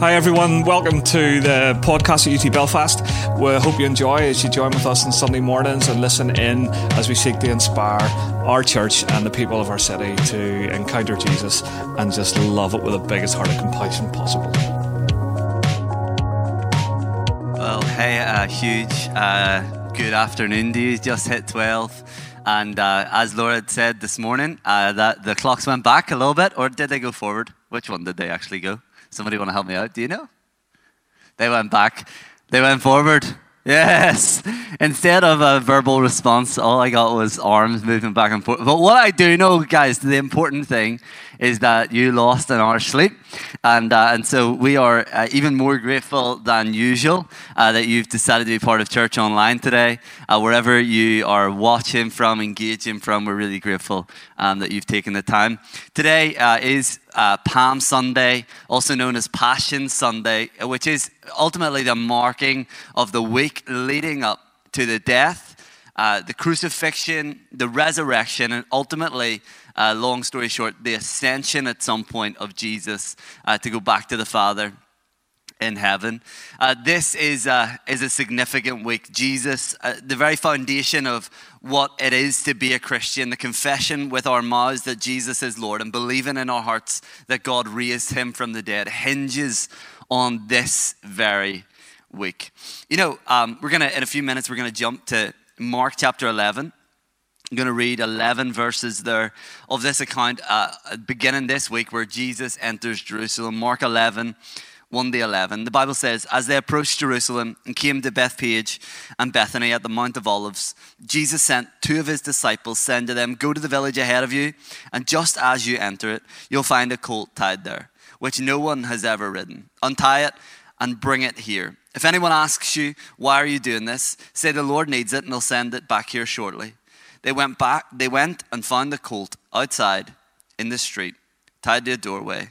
Hi, everyone. Welcome to the podcast at UT Belfast. We hope you enjoy as you join with us on Sunday mornings and listen in as we seek to inspire our church and the people of our city to encounter Jesus and just love it with the biggest heart of compassion possible. Well, hey, uh, huge uh, good afternoon to you. Just hit 12. And uh, as Laura had said this morning, uh, that the clocks went back a little bit, or did they go forward? Which one did they actually go? Somebody want to help me out? Do you know? They went back. They went forward. Yes. Instead of a verbal response, all I got was arms moving back and forth. But what I do know, guys, the important thing is that you lost an hour's sleep. And, uh, and so we are uh, even more grateful than usual uh, that you've decided to be part of church online today. Uh, wherever you are watching from, engaging from, we're really grateful um, that you've taken the time. Today uh, is uh, Palm Sunday, also known as Passion Sunday, which is ultimately the marking of the week leading up to the death, the crucifixion, the resurrection, and ultimately uh, long story short, the ascension at some point of Jesus uh, to go back to the Father in heaven. Uh, this is a, is a significant week. Jesus, uh, the very foundation of what it is to be a Christian, the confession with our mouths that Jesus is Lord and believing in our hearts that God raised him from the dead, hinges on this very week. You know, um, we're going to, in a few minutes, we're going to jump to Mark chapter 11. I'm going to read 11 verses there of this account, uh, beginning this week, where Jesus enters Jerusalem. Mark 11, 1 to 11. The Bible says, As they approached Jerusalem and came to Bethphage and Bethany at the Mount of Olives, Jesus sent two of his disciples, saying to them, Go to the village ahead of you, and just as you enter it, you'll find a colt tied there, which no one has ever ridden. Untie it and bring it here. If anyone asks you, Why are you doing this? say, The Lord needs it, and he'll send it back here shortly. They went back, they went and found the colt outside in the street, tied to a doorway.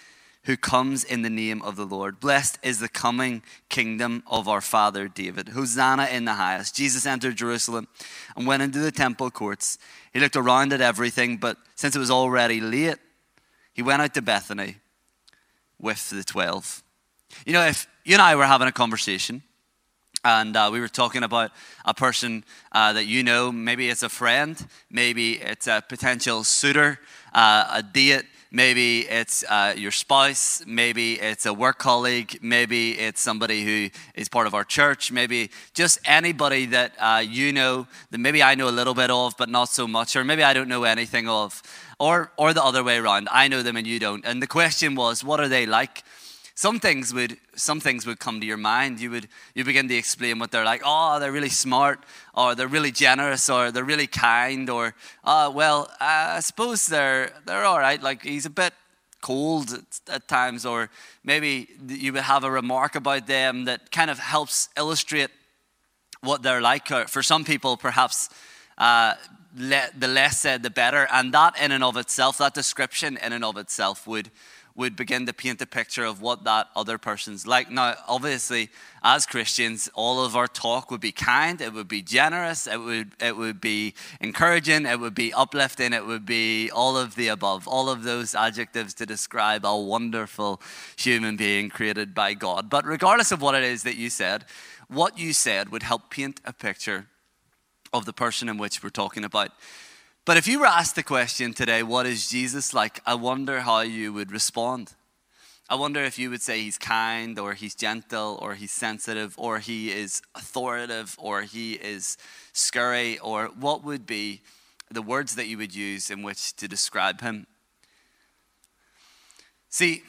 who comes in the name of the Lord. Blessed is the coming kingdom of our father David. Hosanna in the highest. Jesus entered Jerusalem and went into the temple courts. He looked around at everything, but since it was already late, he went out to Bethany with the 12. You know, if you and I were having a conversation, and uh, we were talking about a person uh, that you know. Maybe it's a friend, maybe it's a potential suitor, uh, a date, maybe it's uh, your spouse, maybe it's a work colleague, maybe it's somebody who is part of our church, maybe just anybody that uh, you know that maybe I know a little bit of, but not so much, or maybe I don't know anything of, or, or the other way around. I know them and you don't. And the question was, what are they like? Some things would some things would come to your mind. You would you begin to explain what they're like. Oh they're really smart or they're really generous or they're really kind or oh well i suppose they're they're all right. Like he's a bit cold at, at times or maybe you would have a remark about them that kind of helps illustrate what they're like. Or for some people perhaps uh, le- the less said the better. And that in and of itself that description in and of itself would would begin to paint a picture of what that other person's like. Now, obviously, as Christians, all of our talk would be kind, it would be generous, it would, it would be encouraging, it would be uplifting, it would be all of the above, all of those adjectives to describe a wonderful human being created by God. But regardless of what it is that you said, what you said would help paint a picture of the person in which we're talking about. But if you were asked the question today, what is Jesus like? I wonder how you would respond. I wonder if you would say he's kind or he's gentle or he's sensitive or he is authoritative or he is scurry or what would be the words that you would use in which to describe him. See,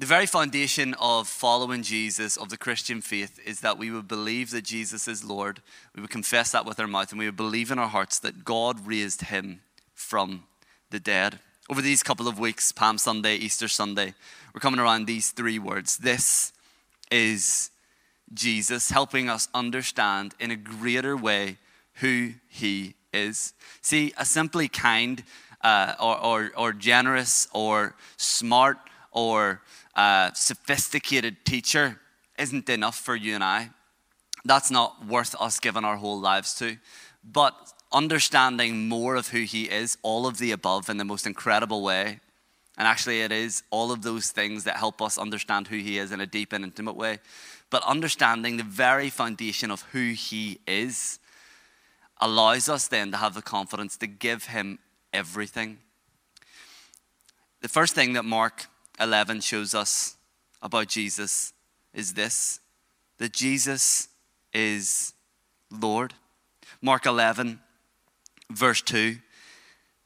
the very foundation of following Jesus, of the Christian faith, is that we would believe that Jesus is Lord. We would confess that with our mouth, and we would believe in our hearts that God raised him from the dead. Over these couple of weeks, Palm Sunday, Easter Sunday, we're coming around these three words. This is Jesus, helping us understand in a greater way who he is. See, a simply kind uh, or, or, or generous or smart or uh, sophisticated teacher isn't enough for you and I. That's not worth us giving our whole lives to. But understanding more of who he is, all of the above in the most incredible way, and actually, it is all of those things that help us understand who He is in a deep and intimate way. But understanding the very foundation of who He is allows us then to have the confidence to give Him everything. The first thing that Mark 11 shows us about Jesus is this that Jesus is Lord. Mark 11, verse 2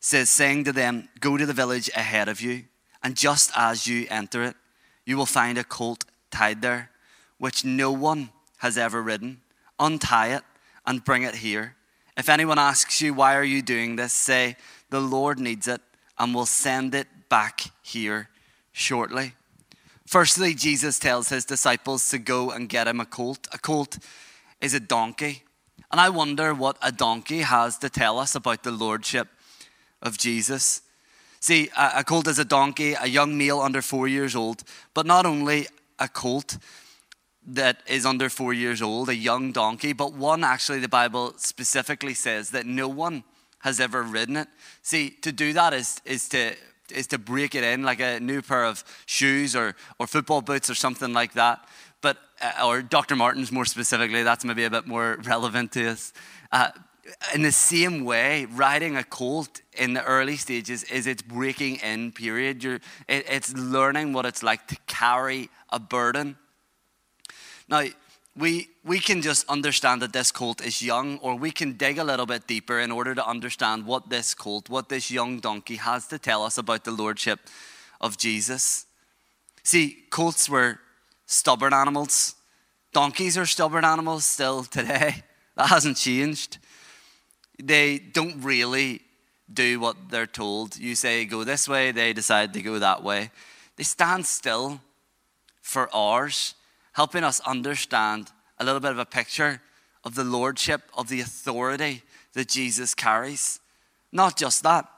says, saying to them, Go to the village ahead of you, and just as you enter it, you will find a colt tied there, which no one has ever ridden. Untie it and bring it here. If anyone asks you, Why are you doing this? say, The Lord needs it, and will send it back here shortly. Firstly, Jesus tells his disciples to go and get him a colt. A colt is a donkey. And I wonder what a donkey has to tell us about the lordship of Jesus. See, a, colt is a donkey, a young male under four years old, but not only a colt that is under four years old, a young donkey, but one actually the Bible specifically says that no one has ever ridden it. See, to do that is, is to is to break it in like a new pair of shoes or, or football boots or something like that. But, uh, or Dr. Martens more specifically, that's maybe a bit more relevant to us. Uh, in the same way, riding a colt in the early stages is its breaking in period. You're, it, it's learning what it's like to carry a burden. Now, we, we can just understand that this colt is young, or we can dig a little bit deeper in order to understand what this colt, what this young donkey has to tell us about the lordship of Jesus. See, colts were stubborn animals. Donkeys are stubborn animals still today. That hasn't changed they don't really do what they're told. You say go this way, they decide to go that way. They stand still for hours, helping us understand a little bit of a picture of the lordship, of the authority that Jesus carries. Not just that,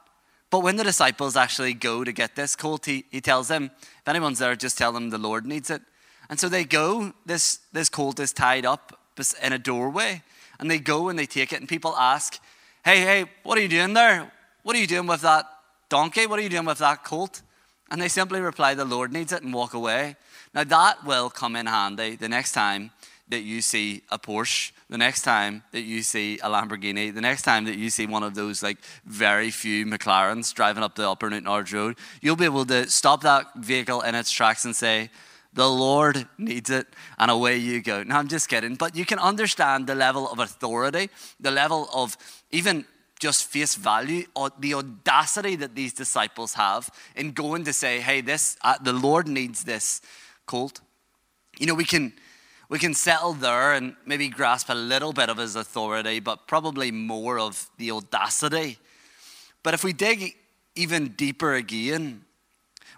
but when the disciples actually go to get this colt, he, he tells them, if anyone's there, just tell them the Lord needs it. And so they go, this, this colt is tied up in a doorway, and they go and they take it, and people ask, Hey, hey, what are you doing there? What are you doing with that donkey? What are you doing with that colt? And they simply reply, The Lord needs it, and walk away. Now, that will come in handy the next time that you see a Porsche, the next time that you see a Lamborghini, the next time that you see one of those like very few McLarens driving up the Upper Newtownards Road, you'll be able to stop that vehicle in its tracks and say, the Lord needs it, and away you go. Now, I'm just kidding, but you can understand the level of authority, the level of even just face value, or the audacity that these disciples have in going to say, "Hey, this uh, the Lord needs this colt." You know, we can we can settle there and maybe grasp a little bit of his authority, but probably more of the audacity. But if we dig even deeper again,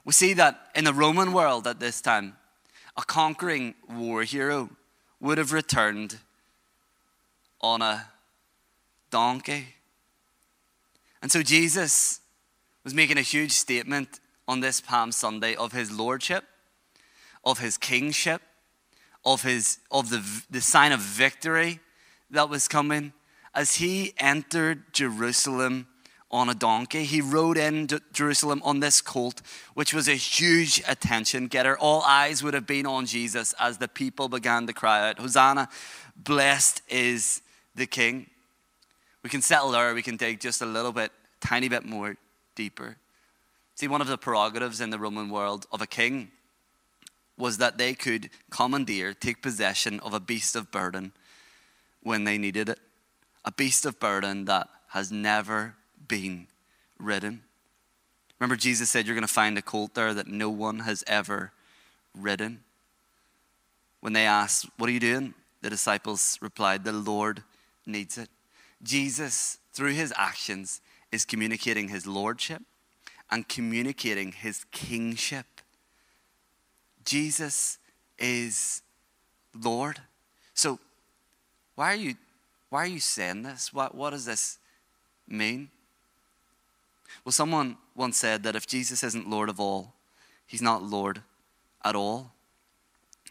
we see that in the Roman world at this time, a conquering war hero would have returned on a donkey. And so Jesus was making a huge statement on this Palm Sunday of his lordship, of his kingship, of, his, of the, the sign of victory that was coming as he entered Jerusalem on a donkey. He rode into Jerusalem on this colt, which was a huge attention getter. All eyes would have been on Jesus as the people began to cry out, Hosanna, blessed is the King. We can settle there, we can dig just a little bit, tiny bit more deeper. See, one of the prerogatives in the Roman world of a king was that they could commandeer, take possession of a beast of burden when they needed it. A beast of burden that has never been ridden. Remember, Jesus said you're going to find a colt there that no one has ever ridden. When they asked, What are you doing? The disciples replied, The Lord needs it. Jesus, through his actions, is communicating his lordship and communicating his kingship. Jesus is Lord. So, why are you, why are you saying this? What, what does this mean? Well, someone once said that if Jesus isn't Lord of all, he's not Lord at all.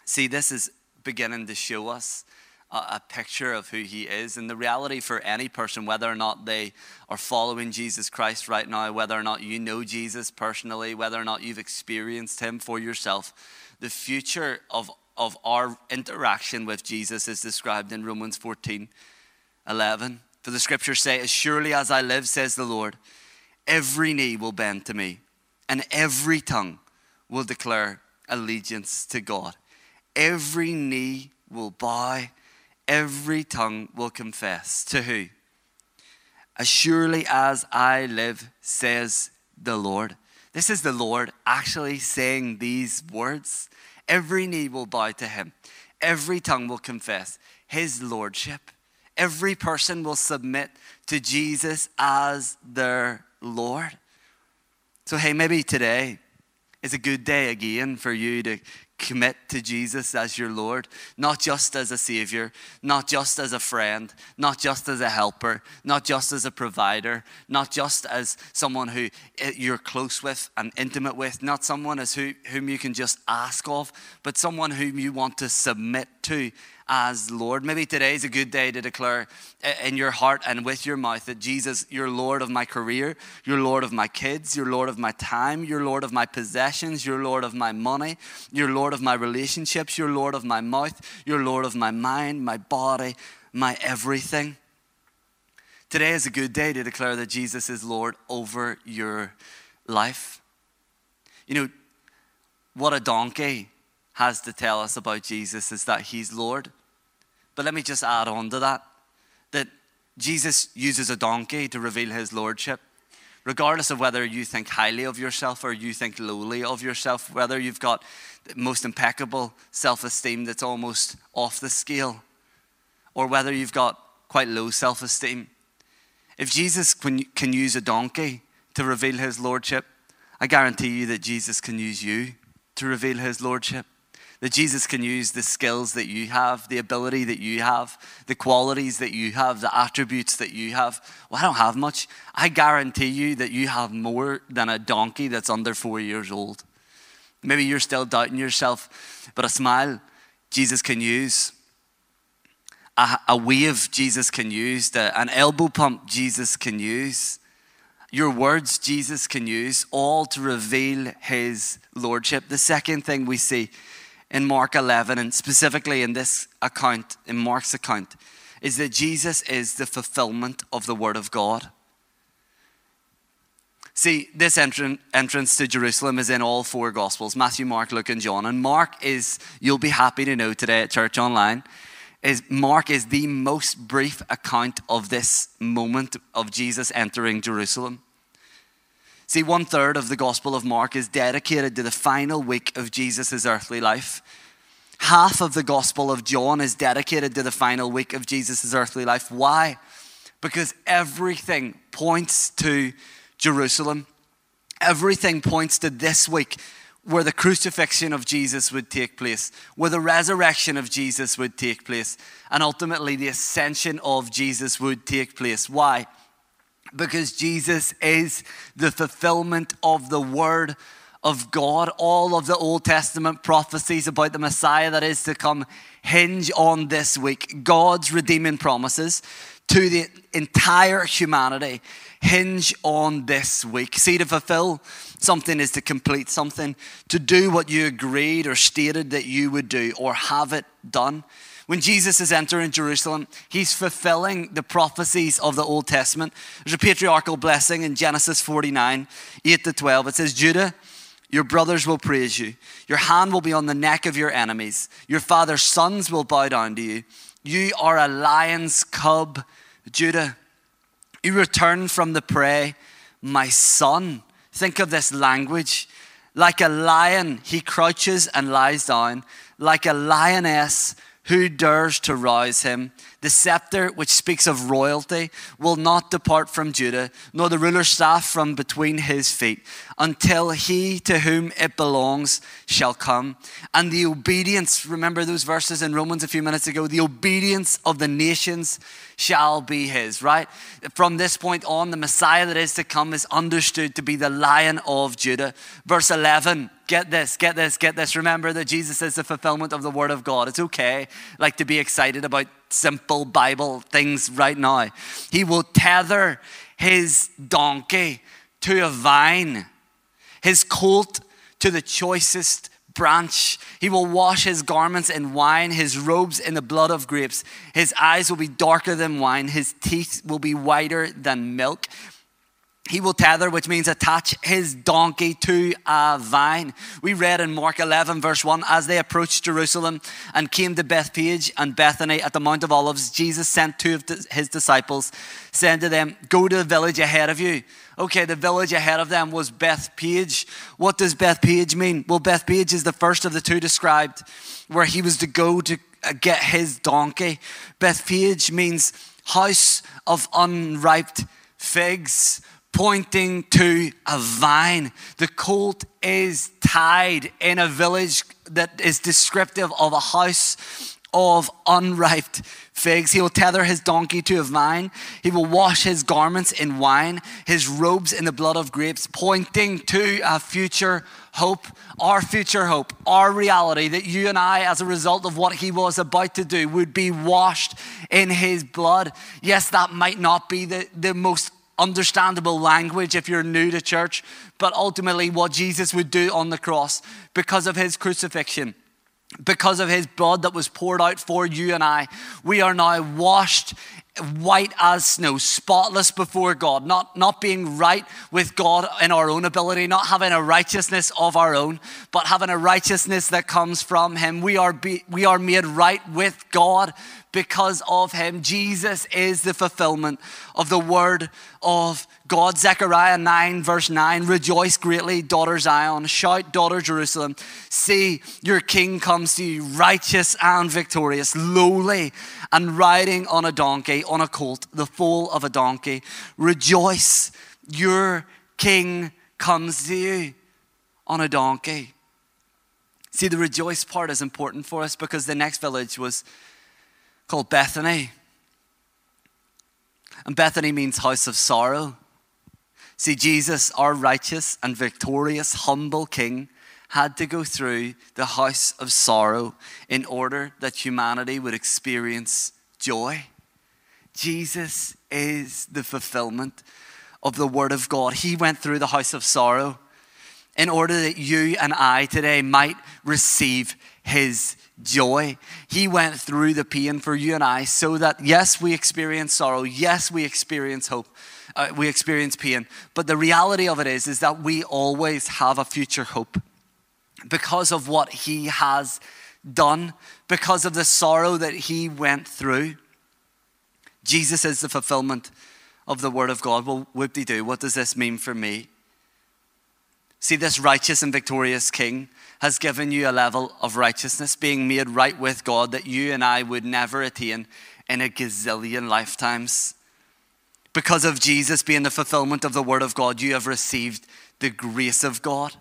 See, this is beginning to show us a, a, picture of who he is. And the reality for any person, whether or not they are following Jesus Christ right now, whether or not you know Jesus personally, whether or not you've experienced him for yourself, the future of, of our interaction with Jesus is described in Romans 14 11. For the scriptures say, As surely as I live, says the Lord, every knee will bend to me, and every tongue will declare allegiance to God. Every knee will bow, every tongue will confess. To who? As surely as I live, says the Lord. This is the Lord actually saying these words. Every knee will bow to him, every tongue will confess his lordship. Every person will submit to Jesus as their Lord. So, hey, maybe today is a good day again for you to commit to Jesus as your Lord, not just as a Savior, not just as a friend, not just as a helper, not just as a provider, not just as someone who eh, you're close with and intimate with, not someone as who, whom you can just ask of, but someone whom you want to submit to as Lord. Maybe today is a good day to declare in your heart and with your mouth that Jesus, you're Lord of my career, you're Lord of my kids, you're Lord of my time, you're Lord of my possessions, you're Lord of my money, you're Lord of my relationships, you're Lord of my mouth, you're Lord of my mind, my body, my everything. Today is a good day to declare that Jesus is Lord over your life. You know, what a donkey has to tell us about Jesus is that he's Lord. But let me just add on to that that Jesus uses a donkey to reveal his lordship. Regardless of whether you think highly of yourself or you think lowly of yourself, whether you've got the most impeccable self esteem that's almost off the scale, or whether you've got quite low self esteem. If Jesus can use a donkey to reveal his lordship, I guarantee you that Jesus can use you to reveal his lordship that Jesus can use the skills that you have, the ability that you have, the qualities that you have, the attributes that you have. Well, I don't have much. I guarantee you that you have more than a donkey that's under four years old. Maybe you're still doubting yourself, but a smile Jesus can use, a, a wave Jesus can use, an elbow pump Jesus can use your words Jesus can use, all to reveal his lordship. The second thing we see in Mark 11, and specifically in this account, in Mark's account, is that Jesus is the fulfillment of the Word of God. See, this entran- entrance to Jerusalem is in all four Gospels Matthew, Mark, Luke, and John. And Mark is, you'll be happy to know today at Church Online, is Mark is the most brief account of this moment of Jesus entering Jerusalem. See, one third of the Gospel of Mark is dedicated to the final week of Jesus' earthly life. Half of the Gospel of John is dedicated to the final week of Jesus' earthly life. Why? Because everything points to Jerusalem. Everything points to this week where the crucifixion of Jesus would take place, where the resurrection of Jesus would take place, and ultimately the ascension of Jesus would take place. Why? Because Jesus is the fulfillment of the Word of God. All of the Old Testament prophecies about the Messiah that is to come hinge on this week. God's redeeming promises to the entire humanity hinge on this week. See, to fulfill something is to complete something, to do what you agreed or stated that you would do, or have it done. When Jesus is entering Jerusalem, he's fulfilling the prophecies of the Old Testament. There's a patriarchal blessing in Genesis 49, 8 to 12. It says, Judah, your brothers will praise you. Your hand will be on the neck of your enemies. Your father's sons will bow down to you. You are a lion's cub, Judah. You return from the prey, my son. Think of this language. Like a lion, he crouches and lies down. Like a lioness, who dares to rouse him? The scepter, which speaks of royalty, will not depart from Judah, nor the ruler's staff from between his feet, until he to whom it belongs shall come. And the obedience, remember those verses in Romans a few minutes ago, the obedience of the nations shall be his, right? From this point on, the Messiah that is to come is understood to be the Lion of Judah. Verse 11, get this, get this, get this. Remember that Jesus is the fulfillment of the Word of God. It's okay, like, to be excited about simple Bible things right now. He will tether his donkey to a vine, his colt to the choicest branch. He will wash his garments in wine, his robes in the blood of grapes. His eyes will be darker than wine, his teeth will be whiter than milk. He will tether, which means attach his donkey to a vine. We read in Mark 11, verse 1 As they approached Jerusalem and came to Bethphage and Bethany at the Mount of Olives, Jesus sent two of his disciples, saying to them, Go to the village ahead of you Okay, the village ahead of them was Bethphage. What does Bethphage mean? Well, Bethphage is the first of the two described where he was to go to uh, get his donkey. Bethphage means house of unripe figs, pointing to a vine. The colt is tied in a village that is descriptive of a house of unripe figs. He will tether his donkey to a vine. He will wash his garments in wine, his robes in the blood of grapes, pointing to a future hope, our future hope, our reality that you and I, as a result of what he was about to do, would be washed in his blood. Yes, that might not be the, the most understandable language if you're new to church, but ultimately what Jesus would do on the cross because of his crucifixion because of his blood that was poured out for you and I, we are now washed white as snow, spotless before God, not, not being right with God in our own ability, not having a righteousness of our own, but having a righteousness that comes from Him. We are, be, we are made right with God because of Him. Jesus is the fulfillment of the Word of God. Zechariah 9, verse 9 Rejoice greatly, daughter Zion. Shout, daughter Jerusalem. See, your king comes to you, righteous and victorious, lowly and riding on a donkey, on a colt, the foal of a donkey. Rejoice, your king comes to you on a donkey. See, the rejoice part is important for us because the next village was called Bethany. And Bethany means house of sorrow. See, Jesus, our righteous and victorious, humble King, had to go through the house of sorrow in order that humanity would experience joy. Jesus is the fulfillment of the Word of God. He went through the house of sorrow in order that you and I today might receive His joy. He went through the pain for you and I so that, yes, we experience sorrow, yes, we experience hope uh, we experience pain. But the reality of it is, is that we always have a future hope because of what he has done, because of the sorrow that he went through. Jesus is the fulfillment of the word of God. Well, whoop de do. What does this mean for me? See, this righteous and victorious King has given you a level of righteousness, being made right with God that you and I would never attain in a gazillion lifetimes. Because of Jesus being the fulfillment of the Word of God, you have received the grace of God.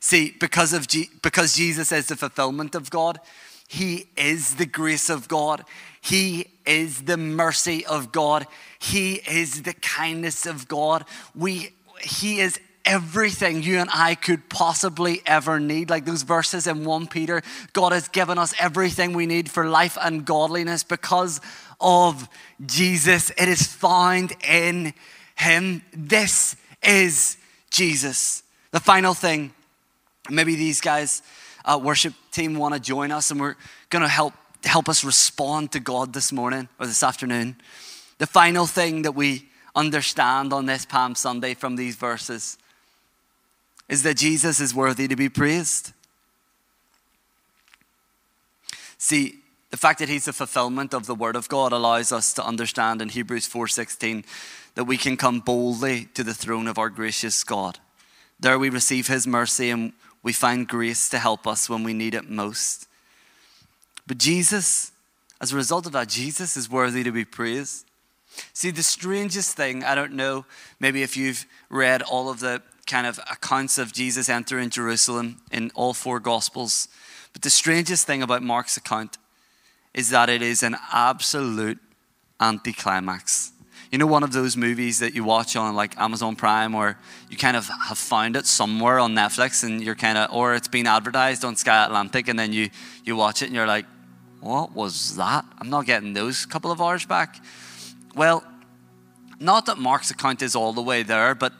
See, because, of because Jesus is the fulfillment of God, He is the grace of God. He is the mercy of God. He is the kindness of God. We, he is everything you and I could possibly ever need. Like those verses in 1 Peter, God has given us everything we need for life and godliness because of Jesus. It is found in Him. This is Jesus. The final thing, maybe these guys, uh, worship team, want to join us, and we're going to help help us respond to God this morning or this afternoon. The final thing that we understand on this Palm Sunday from these verses is that Jesus is worthy to be praised. See, the fact that he's the fulfillment of the word of God allows us to understand in Hebrews 4:16 that we can come boldly to the throne of our gracious God. There we receive his mercy and we find grace to help us when we need it most. But Jesus As a result of that, Jesus is worthy to be praised. See, the strangest thing, I don't know, maybe if you've read all of the kind of accounts of Jesus entering Jerusalem in all four Gospels, but the strangest thing about Mark's account is that it is an absolute anticlimax. You know, one of those movies that you watch on like Amazon Prime, or you kind of have found it somewhere on Netflix, and you're kind of, or it's been advertised on Sky Atlantic, and then you you watch it, and you're like, what was that? I'm not getting those couple of hours back. Well, not that Mark's account is all the way there, but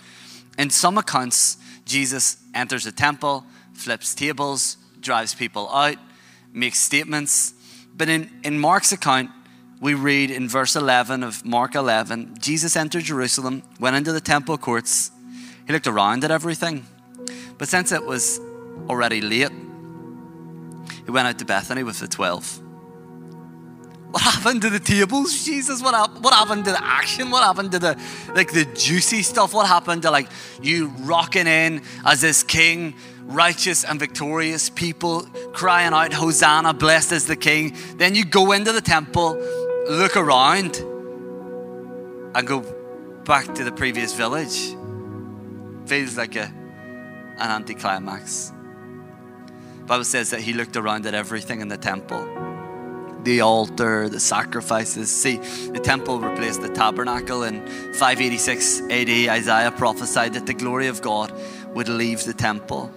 in some accounts, Jesus enters the temple, flips tables, drives people out, makes statements. But in, in Mark's account, we read in verse 11 of Mark 11 Jesus entered Jerusalem, went into the temple courts. He looked around at everything. But since it was already late, he went out to Bethany with the 12. What happened to the tables, Jesus? What, what happened to the action? What happened to the like the juicy stuff? What happened to like you rocking in as this king, righteous and victorious people crying out, Hosanna, blessed is the king. Then you go into the temple, look around, and go back to the previous village. Feels like a, an anticlimax. Bible says that he looked around at everything in the temple the altar, the sacrifices. See, the temple replaced the tabernacle. In 586 AD, Isaiah prophesied that the glory of God would leave the temple.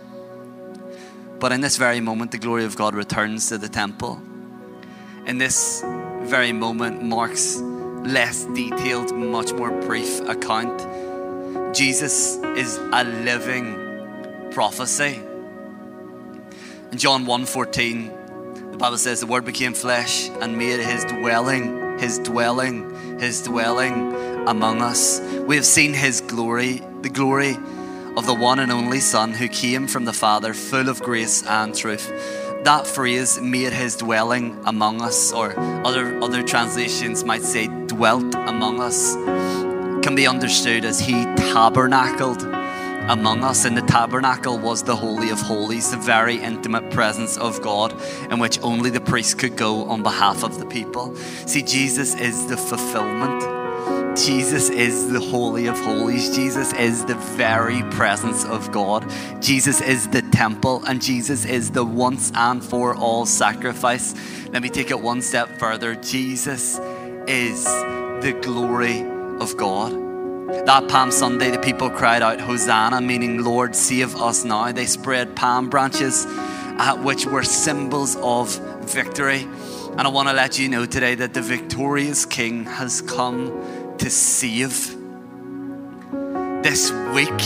But in this very moment, the glory of God returns to the temple. In this very moment, Mark's less detailed, much more brief account. Jesus is a living prophecy. In John 1:14, Bible says the word became flesh and made his dwelling, his dwelling, his dwelling among us. We have seen his glory, the glory of the one and only Son who came from the Father, full of grace and truth. That phrase made his dwelling among us, or other, other translations might say dwelt among us, can be understood as he tabernacled among us. And the tabernacle was the Holy of Holies, the very intimate presence of God, in which only the priest could go on behalf of the people. See, Jesus is the fulfillment. Jesus is the Holy of Holies. Jesus is the very presence of God. Jesus is the temple, and Jesus is the once and for all sacrifice. Let me take it one step further. Jesus is the glory of God. That Palm Sunday, the people cried out, Hosanna, meaning, Lord, save us now. They spread palm branches, uh, which were symbols of victory. And I want to let you know today that the victorious King has come to save. This week,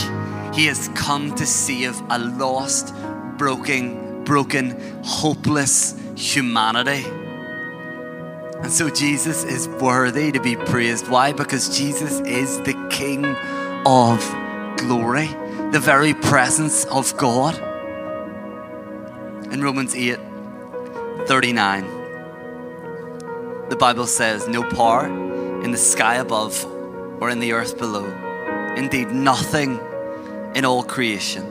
he has come to save a lost, broken, broken, hopeless humanity. And so Jesus is worthy to be praised. Why? Because Jesus is the King of glory, the very presence of God. In Romans 8 39, the Bible says, No power in the sky above or in the earth below, indeed, nothing in all creation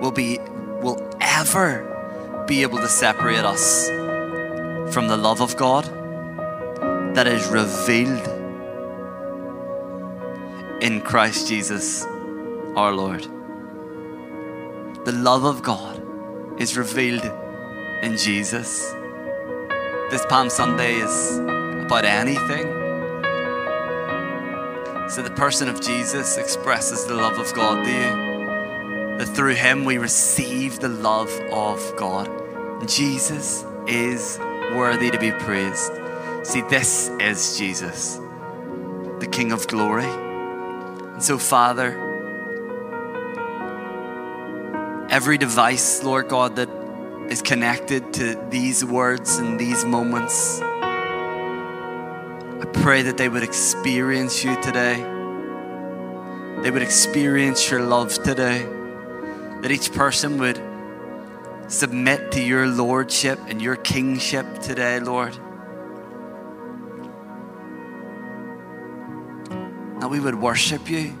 will be will ever be able to separate us from the love of God that is revealed in Christ Jesus our Lord. The love of God is revealed in Jesus. This Palm Sunday is about anything. So the person of Jesus expresses the love of God to you. That through him we receive the love of God. Jesus is worthy to be praised. See, this is Jesus, the King of glory. And so, Father, every device, Lord God, that is connected to these words and these moments, I pray that they would experience you today. They would experience your love today. That each person would submit to your lordship and your kingship today, Lord. That we would worship you.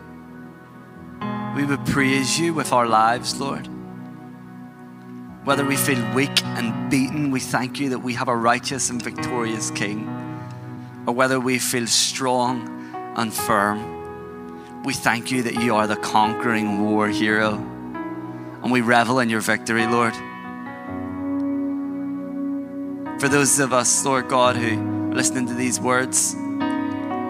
We would praise you with our lives, Lord. Whether we feel weak and beaten, we thank you that we have a righteous and victorious King. Or whether we feel strong and firm, we thank you that you are the conquering war hero. And we revel in your victory, Lord. For those of us, Lord God, who are listening to these words,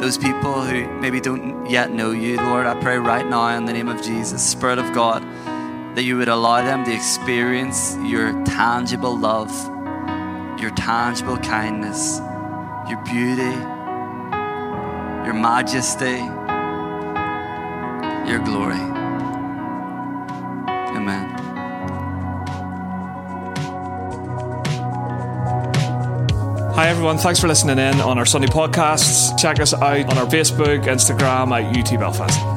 those people who maybe don't yet know you, Lord, I pray right now in the name of Jesus, Spirit of God, that you would allow them to experience your tangible love, your tangible kindness, your beauty, your majesty, your glory. Amen. Hi, everyone. Thanks for listening in on our Sunday podcasts. Check us out on our Facebook, Instagram at UT Belfast.